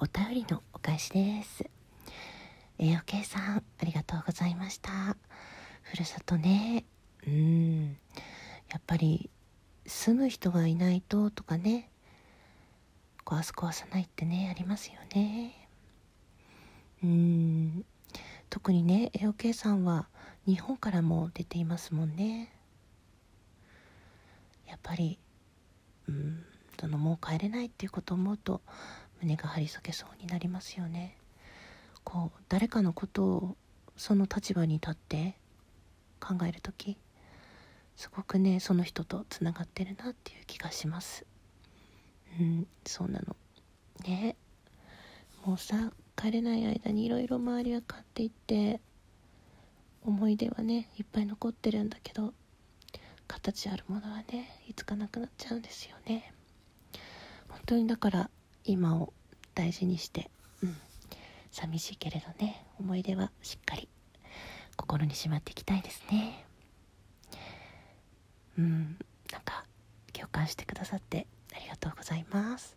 お便りのお返しです。えー、おけいさん、ありがとうございました。ふるさとね、うん、やっぱり住む人がいないととかね、壊す壊さないってね、ありますよね。うん、特にね、えおけいさんは日本からも出ていますもんね。やっぱり、うん、そのもう帰れないっていうことを思うと胸が張り裂けそうになりますよね。こう誰かのことをその立場に立って考える時すごくねその人とつながってるなっていう気がします。うんそうなの。ね。もうさ帰れない間にいろいろ周りは買っていって思い出はねいっぱい残ってるんだけど形あるものはねいつかなくなっちゃうんですよね。本当にだから今を大事にしてうん寂しいけれどね思い出はしっかり心にしまっていきたいですね。うんなんか共感してくださってありがとうございます。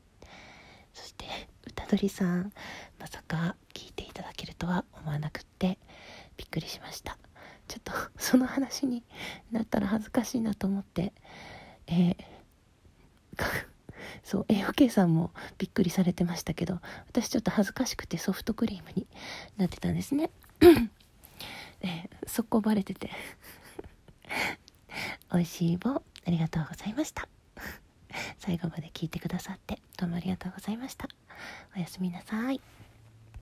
そして歌取さんまさか聞いていただけるとは思わなくってびっくりしました。ちょっとその話になったら恥ずかしいなと思ってえーそう AOK さんもびっくりされてましたけど私ちょっと恥ずかしくてソフトクリームになってたんですね。え、速攻バレてて。美味しい棒ありがとうございました。最後まで聞いてくださってどうもありがとうございました。おやすみなさい。